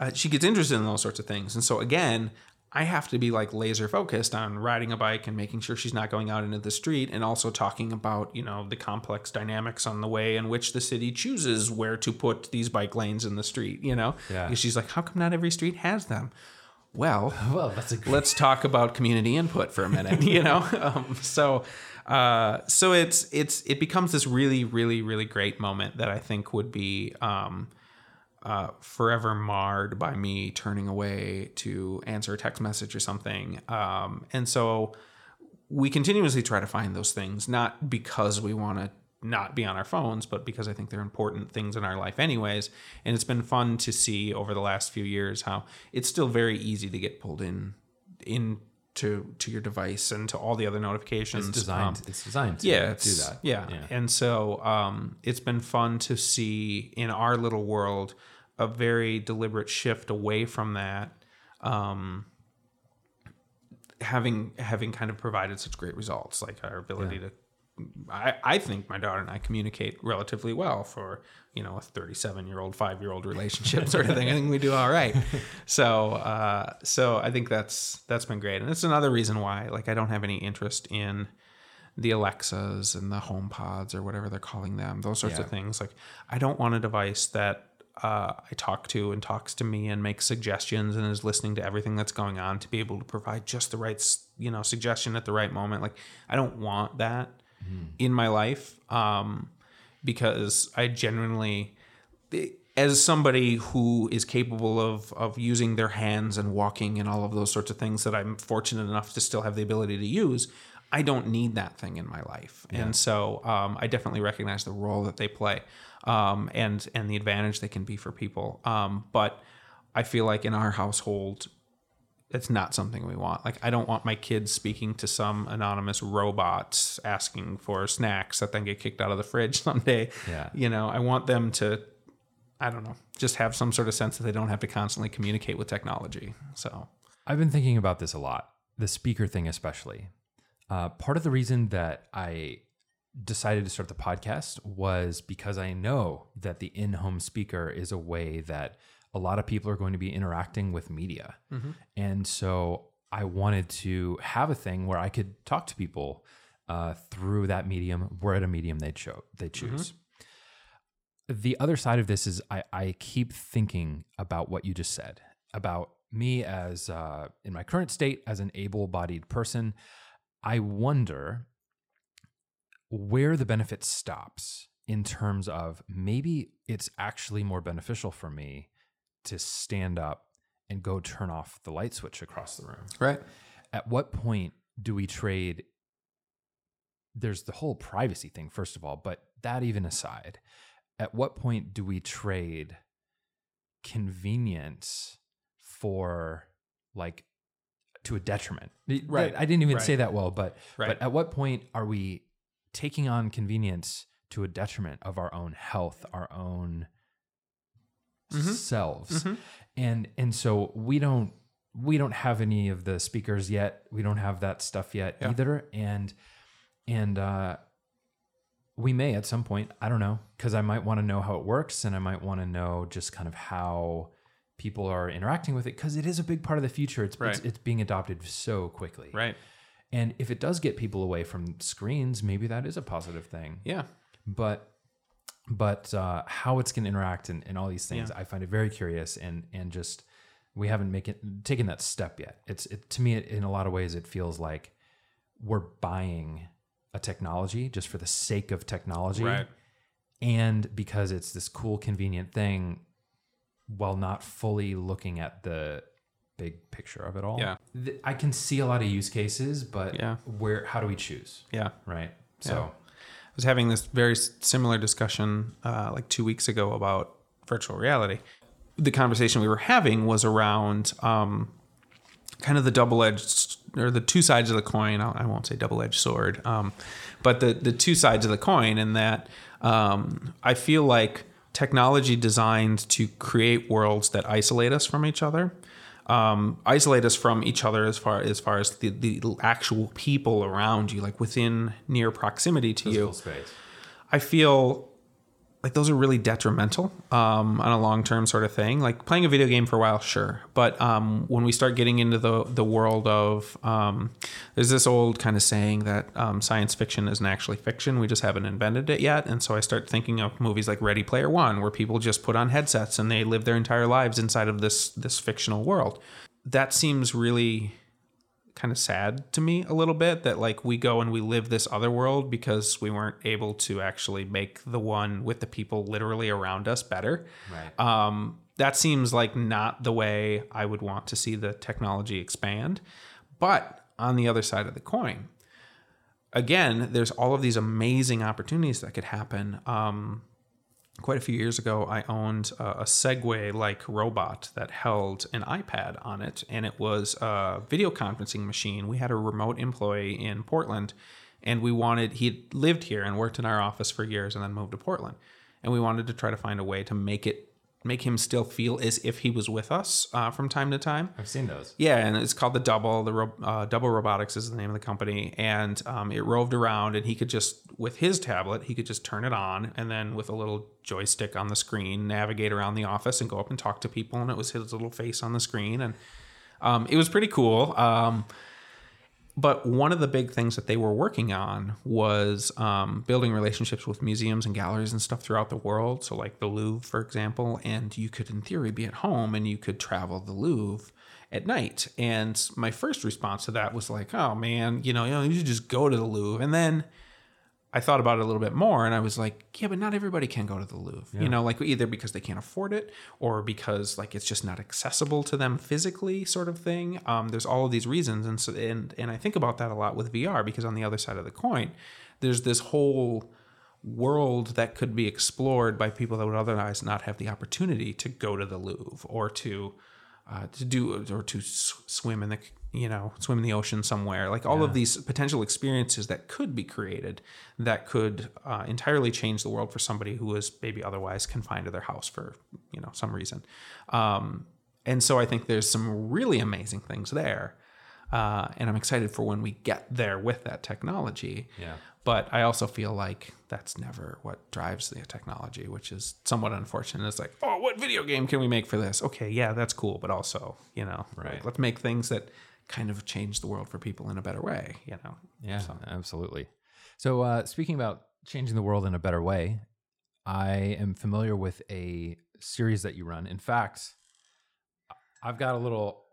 uh, she gets interested in those sorts of things. And so again, I have to be like laser focused on riding a bike and making sure she's not going out into the street and also talking about, you know, the complex dynamics on the way in which the city chooses where to put these bike lanes in the street, you know? Yeah. Because she's like, how come not every street has them? Well, <laughs> Well, that's a great. let's talk about community input for a minute <laughs> you know um, so uh, so it's it's it becomes this really really really great moment that i think would be um, uh, forever marred by me turning away to answer a text message or something. Um, and so we continuously try to find those things not because we want to not be on our phones but because i think they're important things in our life anyways. And it's been fun to see over the last few years how it's still very easy to get pulled in in to to your device and to all the other notifications it's designed. Um, it's designed to yeah, do that. Yeah. and so um, it's been fun to see in our little world a very deliberate shift away from that, um, having having kind of provided such great results, like our ability to. I, I think my daughter and I communicate relatively well for you know a 37 year old five year old relationship sort of thing. I think we do all right. <laughs> So uh, so I think that's that's been great, and it's another reason why like I don't have any interest in the Alexas and the HomePods or whatever they're calling them, those sorts of things. Like, I don't want a device that uh, I talk to and talks to me and makes suggestions and is listening to everything that's going on to be able to provide just the right, you know, suggestion at the right moment. Like, I don't want that in my life um, because I genuinely as somebody who is capable of of using their hands and walking and all of those sorts of things that I'm fortunate enough to still have the ability to use, I don't need that thing in my life. And so um, I definitely recognize the role that they play um, and and the advantage they can be for people. Um, but I feel like in our household, it's not something we want. Like I don't want my kids speaking to some anonymous robot asking for snacks that then get kicked out of the fridge <laughs> someday. Yeah. You know, I want them to I don't know, just have some sort of sense that they don't have to constantly communicate with technology. So, I've been thinking about this a lot, the speaker thing especially. Uh, part of the reason that I decided to start the podcast was because I know that the in home speaker is a way that a lot of people are going to be interacting with media. And so I wanted to have a thing where I could talk to people uh, through that medium, where at a medium they cho- they choose. The other side of this is I, I keep thinking about what you just said about me as uh, in my current state as an able-bodied person. I wonder where the benefit stops in terms of maybe it's actually more beneficial for me to stand up and go turn off the light switch across the room. right. At what point do we trade? There's the whole privacy thing, first of all, but that even aside, at what point do we trade convenience for like to a detriment? Right. I didn't even Right. say that well, but Right. but at what point are we taking on convenience to a detriment of our own health, our own Mhm. selves? Mhm. And and so we don't we don't have any of the speakers yet. We don't have that stuff yet Yeah. either. And and uh we may at some point, I don't know, because I might want to know how it works and I might want to know just kind of how people are interacting with it because it is a big part of the future. It's, it's it's being adopted so quickly. Right. And if it does get people away from screens, maybe that is a positive thing. Yeah. But but uh, how it's going to interact and, and all these things, I find it very curious and and just we haven't make it, taken that step yet. It's it, to me it, in a lot of ways it feels like we're buying a technology just for the sake of technology, Right. and because it's this cool convenient thing, while not fully looking at the big picture of it all. Yeah. I can see a lot of use cases, but Yeah. where how do we choose? Yeah. Right. So Yeah. Was having this very similar discussion uh, like two weeks ago about virtual reality. The conversation we were having was around um, kind of the double edged or the two sides of the coin. I I won't say double edged sword, um, but the the two sides of the coin. In that, um, I feel like technology designed to create worlds that isolate us from each other. Um, isolate us from each other as far as far as the, the actual people around you, like within near proximity to you. space. I feel like those are really detrimental um, on a long term sort of thing. Like playing a video game for a while, sure, but um, when we start getting into the the world of um, there's this old kind of saying that um, science fiction isn't actually fiction. We just haven't invented it yet, and so I start thinking of movies like Ready Player One, where people just put on headsets and they live their entire lives inside of this this fictional world. That seems really kind of sad to me a little bit that like we go and we live this other world because we weren't able to actually make the one with the people literally around us better. Right. Um, that seems like not the way I would want to see the technology expand. But on the other side of the coin, again, there's all of these amazing opportunities that could happen. Um, quite a few years ago, I owned a, Segway like robot that held an iPad on it, and it was a video conferencing machine. We had a remote employee in Portland, and we wanted, he lived here and worked in our office for years and then moved to Portland. And we wanted to try to find a way to make it, make him still feel as if he was with us uh, from time to time. I've seen those. Yeah, and it's called the Double. The ro- uh, Double Robotics is the name of the company, and um, it roved around, and he could just with his tablet, he could just turn it on, and then with a little joystick on the screen, navigate around the office and go up and talk to people, and it was his little face on the screen, and um, it was pretty cool. Um, but one of the big things that they were working on was um, building relationships with museums and galleries and stuff throughout the world. So, like the Louvre, for example, and you could, in theory, be at home and you could travel the Louvre at night. And my first response to that was like, "Oh man, you know, you know, you should just go to the Louvre." And then I thought about it a little bit more and I was like, yeah, but not everybody can go to the Louvre. You know, like either because they can't afford it or because like it's just not accessible to them physically, sort of thing. Um, there's all of these reasons. And so and and I think about that a lot with VR because on the other side of the coin, there's this whole world that could be explored by people that would otherwise not have the opportunity to go to the Louvre or to uh, to do or to swim in the you know swim in the ocean somewhere. Like all of these potential experiences that could be created that could uh, entirely change the world for somebody who is maybe otherwise confined to their house for you know some reason. Um, and so i think there's some really amazing things there uh, and i'm excited for when we get there with that technology Yeah. but I also feel like that's never what drives the technology, which is somewhat unfortunate. It's like, oh, what video game can we make for this? Okay, yeah, that's cool, but also, you know, Right. like, let's make things that kind of change the world for people in a better way, you know? Yeah, absolutely. So, uh, speaking about changing the world in a better way, I am familiar with a series that you run. In fact, I've got a little,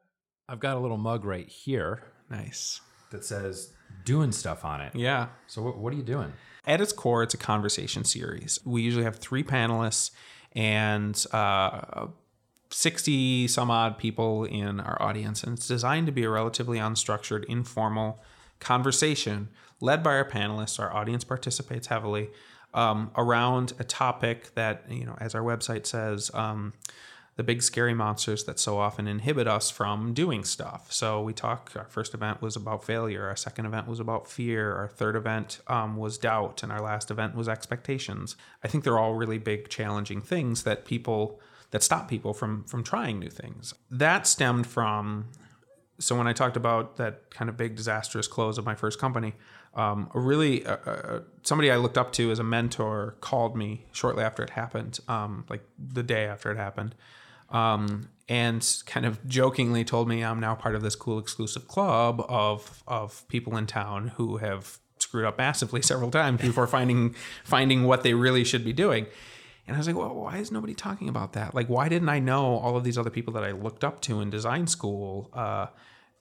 I've got a little mug right here Nice. that says "doing stuff" on it. Yeah. So, what, what are you doing? At its core, it's a conversation series. We usually have three panelists and uh, 60 some odd people in our audience. And it's designed to be a relatively unstructured, informal conversation led by our panelists. Our audience participates heavily um, around a topic that, you know, as our website says, um, the big scary monsters that so often inhibit us from doing stuff. So we talk. Our first event was about failure. Our second event was about fear. Our third event um, was doubt, and our last event was expectations. I think they're all really big, challenging things that people that stop people from from trying new things. That stemmed from so when I talked about that kind of big disastrous close of my first company, um, a really uh, uh, somebody I looked up to as a mentor called me shortly after it happened, um, like the day after it happened, um, and kind of jokingly told me I'm now part of this cool exclusive club of of people in town who have screwed up massively <laughs> several times before finding finding what they really should be doing. And I was like, well, why is nobody talking about that? Like, why didn't I know all of these other people that I looked up to in design school uh,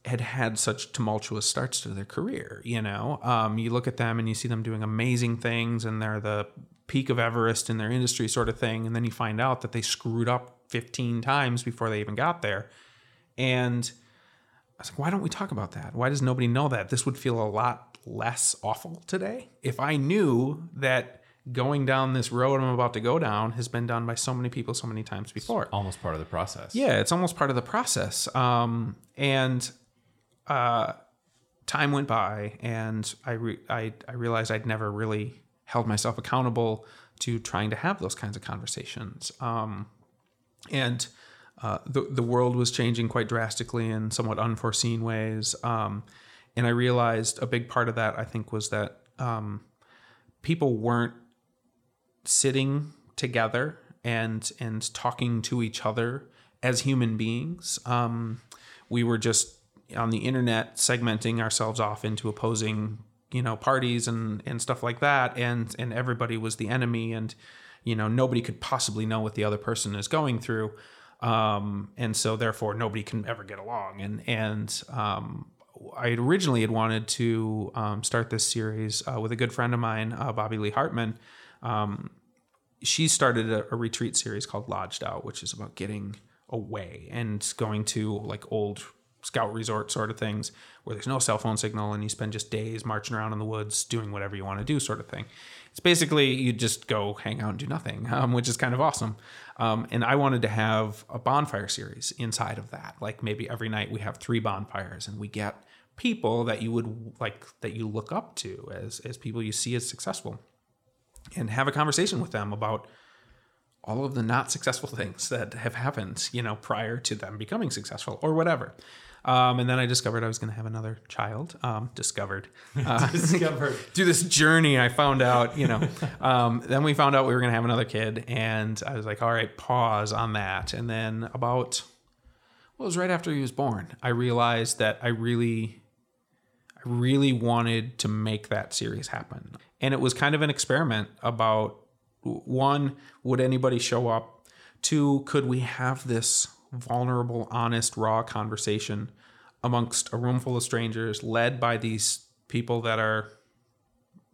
had had such tumultuous starts to their career? You know, um, you look at them and you see them doing amazing things and they're the peak of Everest in their industry, sort of thing. And then you find out that they screwed up 15 times before they even got there. And I was like, why don't we talk about that? Why does nobody know that? This would feel a lot less awful today if I knew that going down this road I'm about to go down has been done by so many people so many times before. Almost part of the process. Yeah, it's almost part of the process. Um, and uh, time went by, and I, re- I I realized I'd never really held myself accountable to trying to have those kinds of conversations. Um, and uh, the the world was changing quite drastically in somewhat unforeseen ways. Um, and I realized a big part of that I think was that um, people weren't sitting together and and talking to each other as human beings. Um, we were just on the internet segmenting ourselves off into opposing you know parties and and stuff like that and and everybody was the enemy and you know nobody could possibly know what the other person is going through um, and so therefore nobody can ever get along and and um, I originally had wanted to um, start this series uh, with a good friend of mine, uh, Bobby Lee Hartman. Um, she started a, a, retreat series called Lodged Out, which is about getting away and going to like old scout resort sort of things where there's no cell phone signal and you spend just days marching around in the woods doing whatever you want to do, sort of thing. It's basically you just go hang out and do nothing, <laughs> um, which is kind of awesome. Um, and I wanted to have a bonfire series inside of that. Like maybe every night we have three bonfires and we get people that you would like that you look up to as as people you see as successful and have a conversation with them about all of the not successful <laughs> things that have happened, you know, prior to them becoming successful or whatever. Um, and then I discovered I was going to have another child. Um, discovered, <laughs> uh, <laughs> discovered through this journey. I found out, you know. Um, then we found out we were going to have another kid, and I was like, "All right, pause on that." And then about, well, it was right after he was born. I realized that I really I really wanted to make that series happen. And it was kind of an experiment about one, would anybody show up? Two, could we have this vulnerable, honest, raw conversation amongst a room full of strangers led by these people that are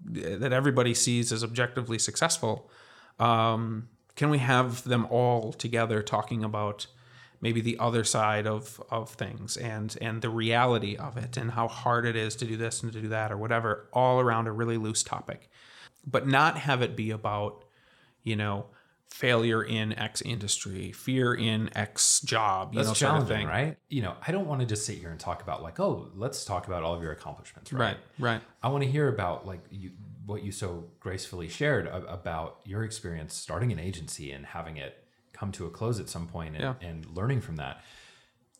that everybody sees as objectively successful um, can we have them all together talking about maybe the other side of of things and and the reality of it and how hard it is to do this and to do that or whatever all around a really loose topic but not have it be about you know failure in x industry fear in x job you That's know sort of thing right you know i don't want to just sit here and talk about like oh let's talk about all of your accomplishments right right, right. i want to hear about like you what you so gracefully shared about your experience starting an agency and having it come to a close at some point and, yeah. and learning from that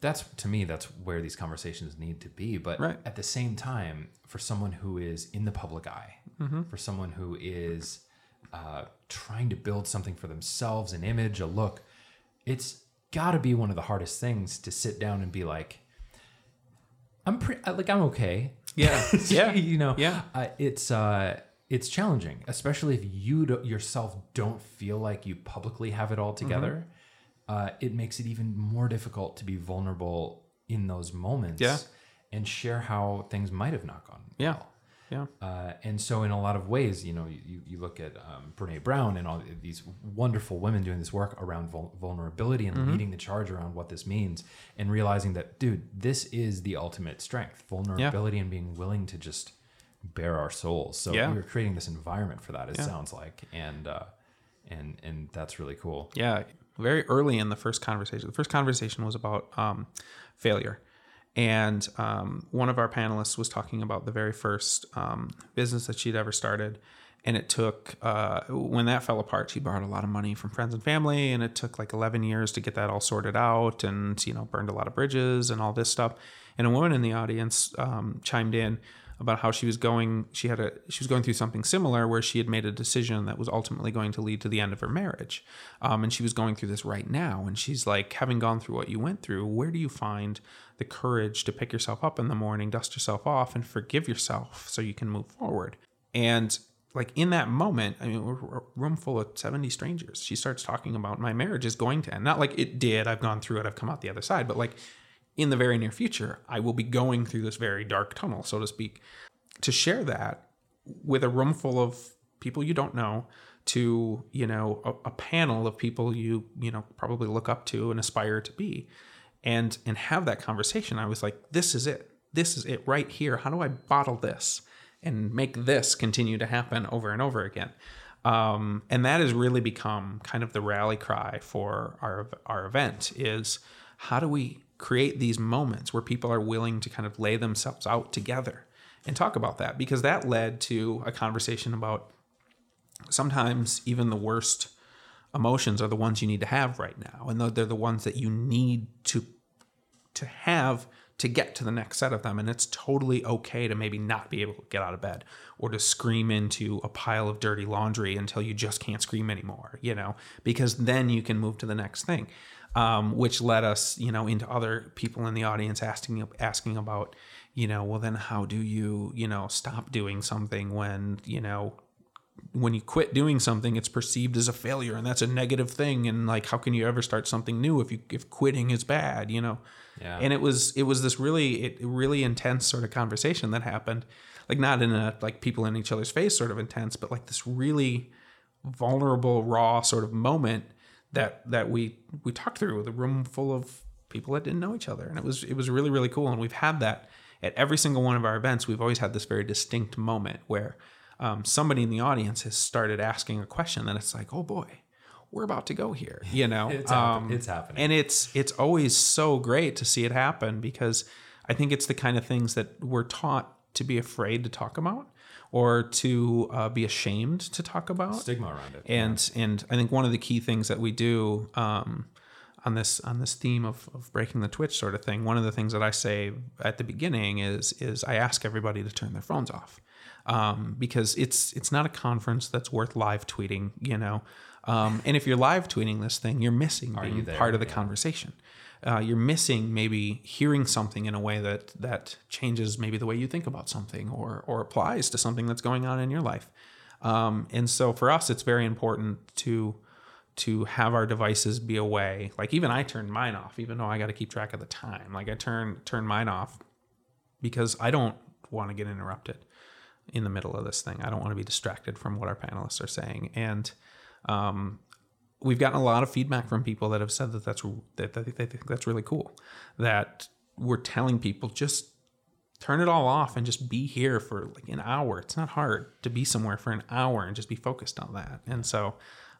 that's to me that's where these conversations need to be but right. at the same time for someone who is in the public eye mm-hmm. for someone who is uh, trying to build something for themselves an image a look it's got to be one of the hardest things to sit down and be like i'm pretty like i'm okay yeah <laughs> yeah <laughs> you know yeah uh, it's uh it's challenging, especially if you do, yourself don't feel like you publicly have it all together. Mm-hmm. Uh, it makes it even more difficult to be vulnerable in those moments yeah. and share how things might have not gone yeah. well. Yeah. Uh, and so, in a lot of ways, you know, you, you look at um, Brene Brown and all these wonderful women doing this work around vul- vulnerability and mm-hmm. leading the charge around what this means and realizing that, dude, this is the ultimate strength vulnerability yeah. and being willing to just bare our souls. So yeah. we were creating this environment for that. It yeah. sounds like, and uh, and and that's really cool. Yeah, very early in the first conversation. The first conversation was about um, failure, and um, one of our panelists was talking about the very first um, business that she'd ever started. And it took, uh, when that fell apart, she borrowed a lot of money from friends and family. And it took like 11 years to get that all sorted out and, you know, burned a lot of bridges and all this stuff. And a woman in the audience um, chimed in about how she was going she had a she was going through something similar where she had made a decision that was ultimately going to lead to the end of her marriage um, and she was going through this right now and she's like having gone through what you went through where do you find the courage to pick yourself up in the morning dust yourself off and forgive yourself so you can move forward. And like in that moment i mean we're a room full of 70 strangers. She starts talking about my marriage is going to end. Not like it did i've gone through it i've come out the other side but like in the very near future, I will be going through this very dark tunnel, so to speak. To share that with a room full of people you don't know, to you know a, a panel of people you you know probably look up to and aspire to be, and and have that conversation. I was like, this is it. This is it right here. How do I bottle this and make this continue to happen over and over again? Um, and that has really become kind of the rally cry for our our event is how do we create these moments where people are willing to kind of lay themselves out together and talk about that because that led to a conversation about sometimes even the worst emotions are the ones you need to have right now and they're the ones that you need to to have to get to the next set of them and it's totally okay to maybe not be able to get out of bed or to scream into a pile of dirty laundry until you just can't scream anymore you know because then you can move to the next thing um, which led us you know into other people in the audience asking asking about you know well then how do you you know stop doing something when you know when you quit doing something it's perceived as a failure and that's a negative thing and like how can you ever start something new if you if quitting is bad you know Yeah. and it was it was this really it really intense sort of conversation that happened like not in a like people in each other's face sort of intense but like this really vulnerable raw sort of moment that that we we talked through with a room full of people that didn't know each other and it was it was really really cool and we've had that at every single one of our events we've always had this very distinct moment where um, somebody in the audience has started asking a question that it's like oh boy we're about to go here <laughs> you know It's happen- it's happening. and it's it's always so great to see it happen because i think it's the kind of things that we're taught to be afraid to talk about or to uh, be ashamed to talk about Stigma around it. and and I think one of the key things that we do um, on this on this theme of, of breaking the twitch sort of thing, one of the things that I say at the beginning is is I ask everybody to turn their phones off um, because it's it's not a conference that's worth live tweeting, you know. Um, and if you're live tweeting this thing, you're missing being you there? part of the conversation. Uh, you're missing maybe hearing something in a way that that changes maybe the way you think about something or or applies to something that's going on in your life. Um, and so for us, it's very important to to have our devices be away. Like even I turned mine off, even though I got to keep track of the time. Like I turn turn mine off because I don't want to get interrupted in the middle of this thing. I don't want to be distracted from what our panelists are saying. And um, we've gotten a lot of feedback from people that have said that that's that, that they think that's really cool. That we're telling people just turn it all off and just be here for like an hour. It's not hard to be somewhere for an hour and just be focused on that. And so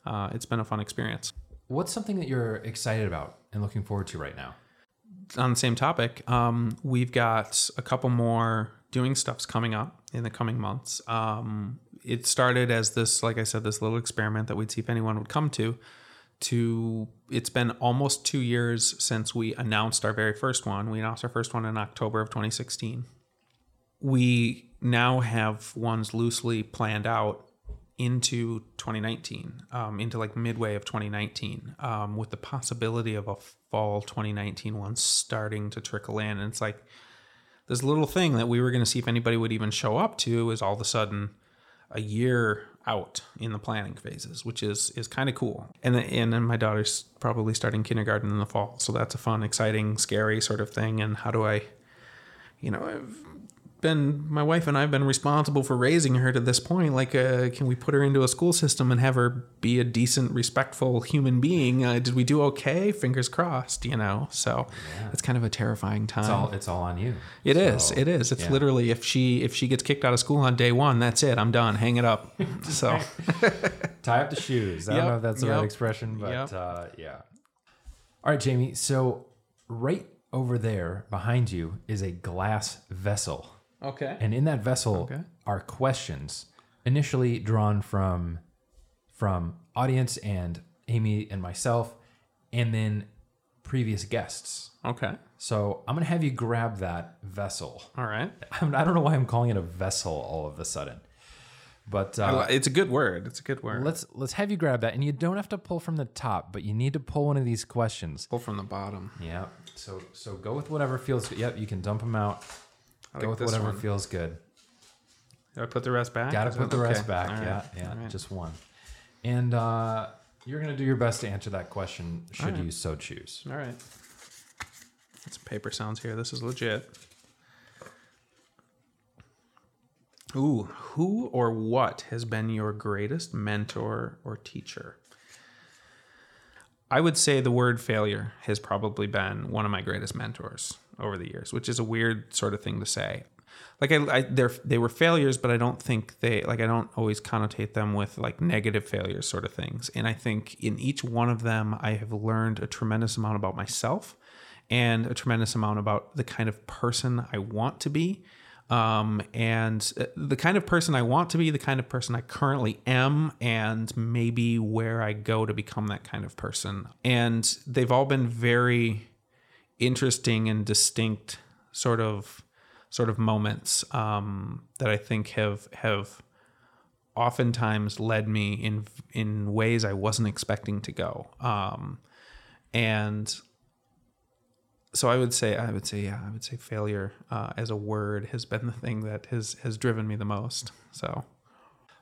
uh, it's been a fun experience. What's something that you're excited about and looking forward to right now? on the same topic, um, we've got a couple more doing stuffs coming up in the coming months. Um, it started as this, like I said, this little experiment that we'd see if anyone would come to. To it's been almost two years since we announced our very first one. We announced our first one in October of 2016. We now have ones loosely planned out into 2019, um, into like midway of 2019, um, with the possibility of a fall 2019 one starting to trickle in. And it's like this little thing that we were going to see if anybody would even show up to is all of a sudden a year out in the planning phases, which is is kind of cool. And then, and then my daughter's probably starting kindergarten in the fall, so that's a fun, exciting, scary sort of thing. And how do I, you know, been my wife and I've been responsible for raising her to this point. Like, uh, can we put her into a school system and have her be a decent, respectful human being? Uh, did we do okay? Fingers crossed, you know. So it's kind of a terrifying time. It's all it's all on you. It is. So, It is. It's yeah. literally if she if she gets kicked out of school on day one, that's it. I'm done. Hang it up. <laughs> So tie up the shoes. I don't know if that's the right expression, but yep. uh, yeah. All right, Jamie. So right over there behind you is a glass vessel. Okay. And in that vessel Okay. are questions initially drawn from from audience and Amy and myself and then previous guests. Okay. So I'm gonna have you grab that vessel. All right. I'm, <laughs> I don't know why I'm calling it a vessel all of a sudden, but uh, it's a good word. It's a good word. let's let's have you grab that, and you don't have to pull from the top, but you need to pull one of these questions. pull from the bottom. Yeah. So so go with whatever feels. Yep, you can dump them out. I Go like with this whatever one. feels good. Do I put the rest back? Got to put the rest back. All right. Yeah, yeah, right. just one. And uh, you're gonna do your best to answer that question, should right. you so choose. All right. Some paper sounds here. This is legit. Ooh, who or what has been your greatest mentor or teacher? I would say the word failure has probably been one of my greatest mentors over the years, which is a weird sort of thing to say. Like I, I they're, they were failures, but I don't think they like I don't always connotate them with like negative failures sort of things. And I think in each one of them, I have learned a tremendous amount about myself and a tremendous amount about the kind of person I want to be. Um, and uh, the kind of person I want to be, the kind of person I currently am, and maybe where I go to become that kind of person. And they've all been very interesting and distinct sort of sort of moments um, that I think have have oftentimes led me in in ways I wasn't expecting to go. Um, and so I would say I would say yeah I would say failure uh, as a word has been the thing that has has driven me the most. So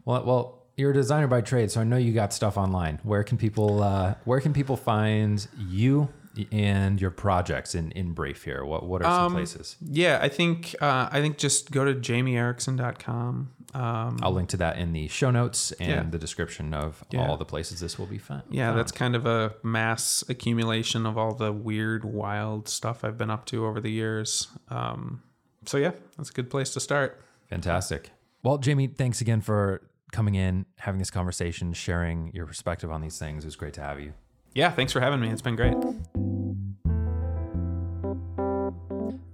well well you're a designer by trade, so I know you got stuff online. Where can people uh, where can people find you and your projects in in brief here? What what are some um, places? Yeah, I think uh, I think just go to jamieerickson.com. Um, I'll link to that in the show notes and yeah. the description of yeah. all the places this will be found. Yeah, that's kind of a mass accumulation of all the weird, wild stuff I've been up to over the years. Um, so yeah, that's a good place to start. Fantastic. Well, Jamie, thanks again for coming in, having this conversation, sharing your perspective on these things. It was great to have you. Yeah, thanks for having me. It's been great.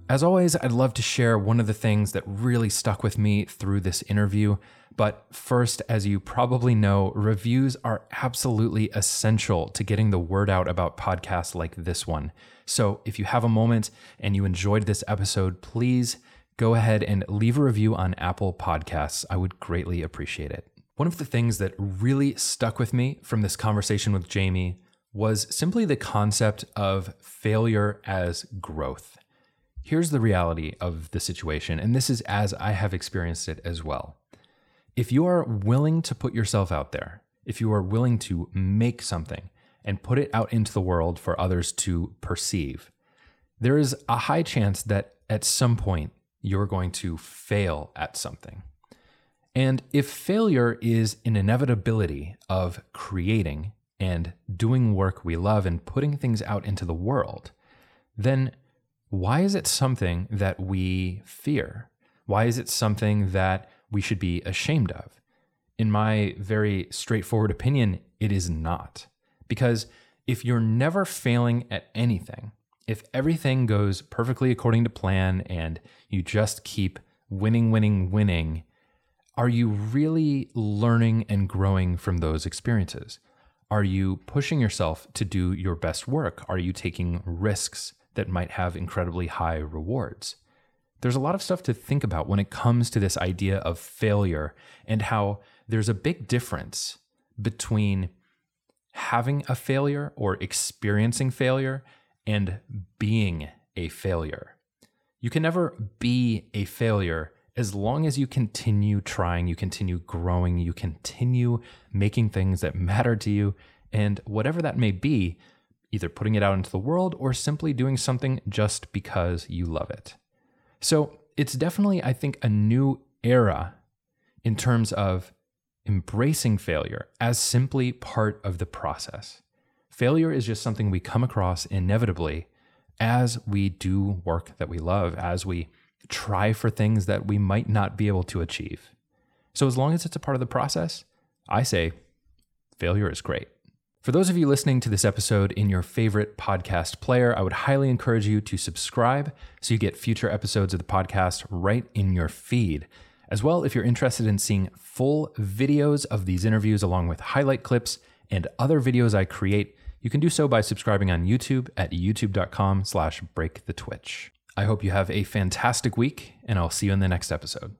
As always, I'd love to share one of the things that really stuck with me through this interview. But first, as you probably know, reviews are absolutely essential to getting the word out about podcasts like this one. So if you have a moment and you enjoyed this episode, please go ahead and leave a review on Apple Podcasts. I would greatly appreciate it. One of the things that really stuck with me from this conversation with Jamie was simply the concept of failure as growth. Here's the reality of the situation, and this is as I have experienced it as well. If you are willing to put yourself out there, if you are willing to make something and put it out into the world for others to perceive, there is a high chance that at some point you're going to fail at something. And if failure is an inevitability of creating and doing work we love and putting things out into the world, then why is it something that we fear? Why is it something that we should be ashamed of? In my very straightforward opinion, it is not. Because if you're never failing at anything, if everything goes perfectly according to plan and you just keep winning, winning, winning, are you really learning and growing from those experiences? Are you pushing yourself to do your best work? Are you taking risks? That might have incredibly high rewards. There's a lot of stuff to think about when it comes to this idea of failure and how there's a big difference between having a failure or experiencing failure and being a failure. You can never be a failure as long as you continue trying, you continue growing, you continue making things that matter to you, and whatever that may be, either putting it out into the world or simply doing something just because you love it. So it's definitely, I think, a new era in terms of embracing failure as simply part of the process. Failure is just something we come across inevitably as we do work that we love, as we try for things that we might not be able to achieve. So, as long as it's a part of the process, I say failure is great. For those of you listening to this episode in your favorite podcast player, I would highly encourage you to subscribe so you get future episodes of the podcast right in your feed. As well, if you're interested in seeing full videos of these interviews along with highlight clips and other videos I create, you can do so by subscribing on YouTube at youtube.com slash breakthetwitch. I hope you have a fantastic week, and I'll see you in the next episode.